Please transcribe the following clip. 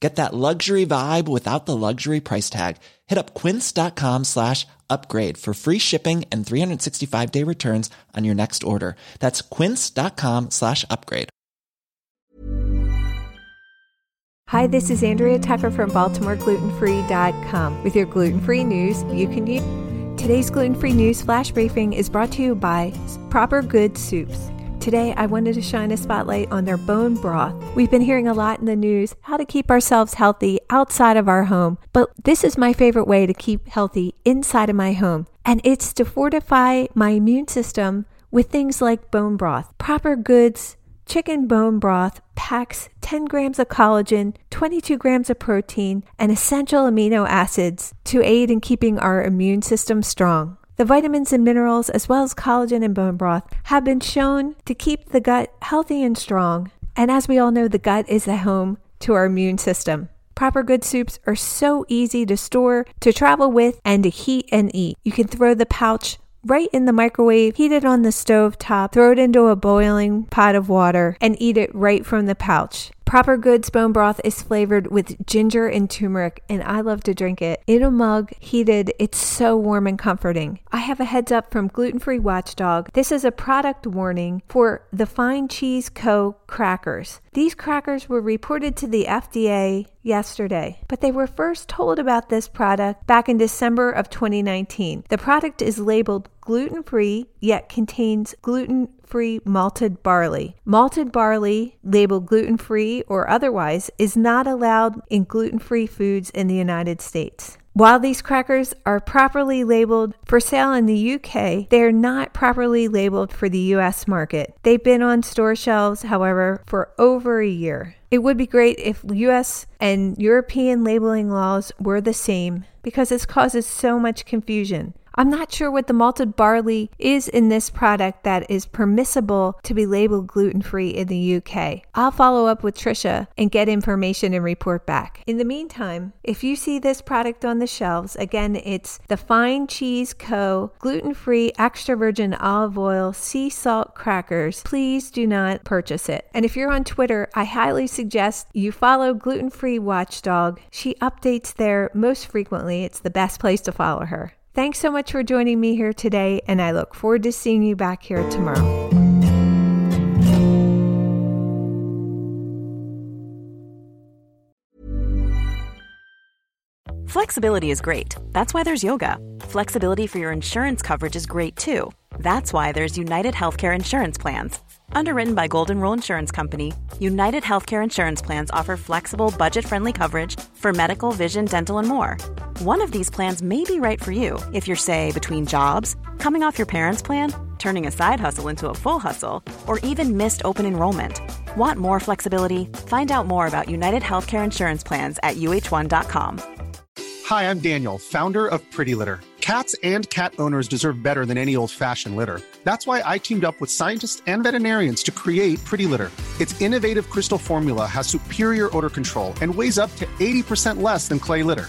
Get that luxury vibe without the luxury price tag. Hit up quince.com slash upgrade for free shipping and 365-day returns on your next order. That's quince.com slash upgrade. Hi, this is Andrea Tucker from BaltimoreGlutenFree.com with your gluten-free news you can use. Today's gluten-free news flash briefing is brought to you by Proper Good Soups. Today, I wanted to shine a spotlight on their bone broth. We've been hearing a lot in the news how to keep ourselves healthy outside of our home, but this is my favorite way to keep healthy inside of my home, and it's to fortify my immune system with things like bone broth. Proper Goods chicken bone broth packs 10 grams of collagen, 22 grams of protein, and essential amino acids to aid in keeping our immune system strong. The vitamins and minerals, as well as collagen and bone broth, have been shown to keep the gut healthy and strong. And as we all know, the gut is the home to our immune system. Proper good soups are so easy to store, to travel with, and to heat and eat. You can throw the pouch right in the microwave, heat it on the stove top, throw it into a boiling pot of water, and eat it right from the pouch. Proper Goods bone broth is flavored with ginger and turmeric, and I love to drink it. In a mug, heated, it's so warm and comforting. I have a heads up from Gluten Free Watchdog. This is a product warning for the Fine Cheese Co. crackers. These crackers were reported to the FDA yesterday, but they were first told about this product back in December of 2019. The product is labeled gluten free, yet contains gluten free malted barley. Malted barley, labeled gluten free or otherwise, is not allowed in gluten free foods in the United States. While these crackers are properly labeled for sale in the UK, they are not properly labeled for the US market. They've been on store shelves, however, for over a year. It would be great if US and European labeling laws were the same because this causes so much confusion. I'm not sure what the malted barley is in this product that is permissible to be labeled gluten free in the UK. I'll follow up with Tricia and get information and report back. In the meantime, if you see this product on the shelves, again, it's the Fine Cheese Co. gluten free extra virgin olive oil sea salt crackers. Please do not purchase it. And if you're on Twitter, I highly suggest you follow Gluten Free Watchdog. She updates there most frequently. It's the best place to follow her. Thanks so much for joining me here today, and I look forward to seeing you back here tomorrow. Flexibility is great. That's why there's yoga. Flexibility for your insurance coverage is great too. That's why there's United Healthcare Insurance Plans. Underwritten by Golden Rule Insurance Company, United Healthcare Insurance Plans offer flexible, budget friendly coverage for medical, vision, dental, and more. One of these plans may be right for you if you're, say, between jobs, coming off your parents' plan, turning a side hustle into a full hustle, or even missed open enrollment. Want more flexibility? Find out more about United Healthcare Insurance Plans at uhone.com. Hi, I'm Daniel, founder of Pretty Litter. Cats and cat owners deserve better than any old fashioned litter. That's why I teamed up with scientists and veterinarians to create Pretty Litter. Its innovative crystal formula has superior odor control and weighs up to 80% less than clay litter.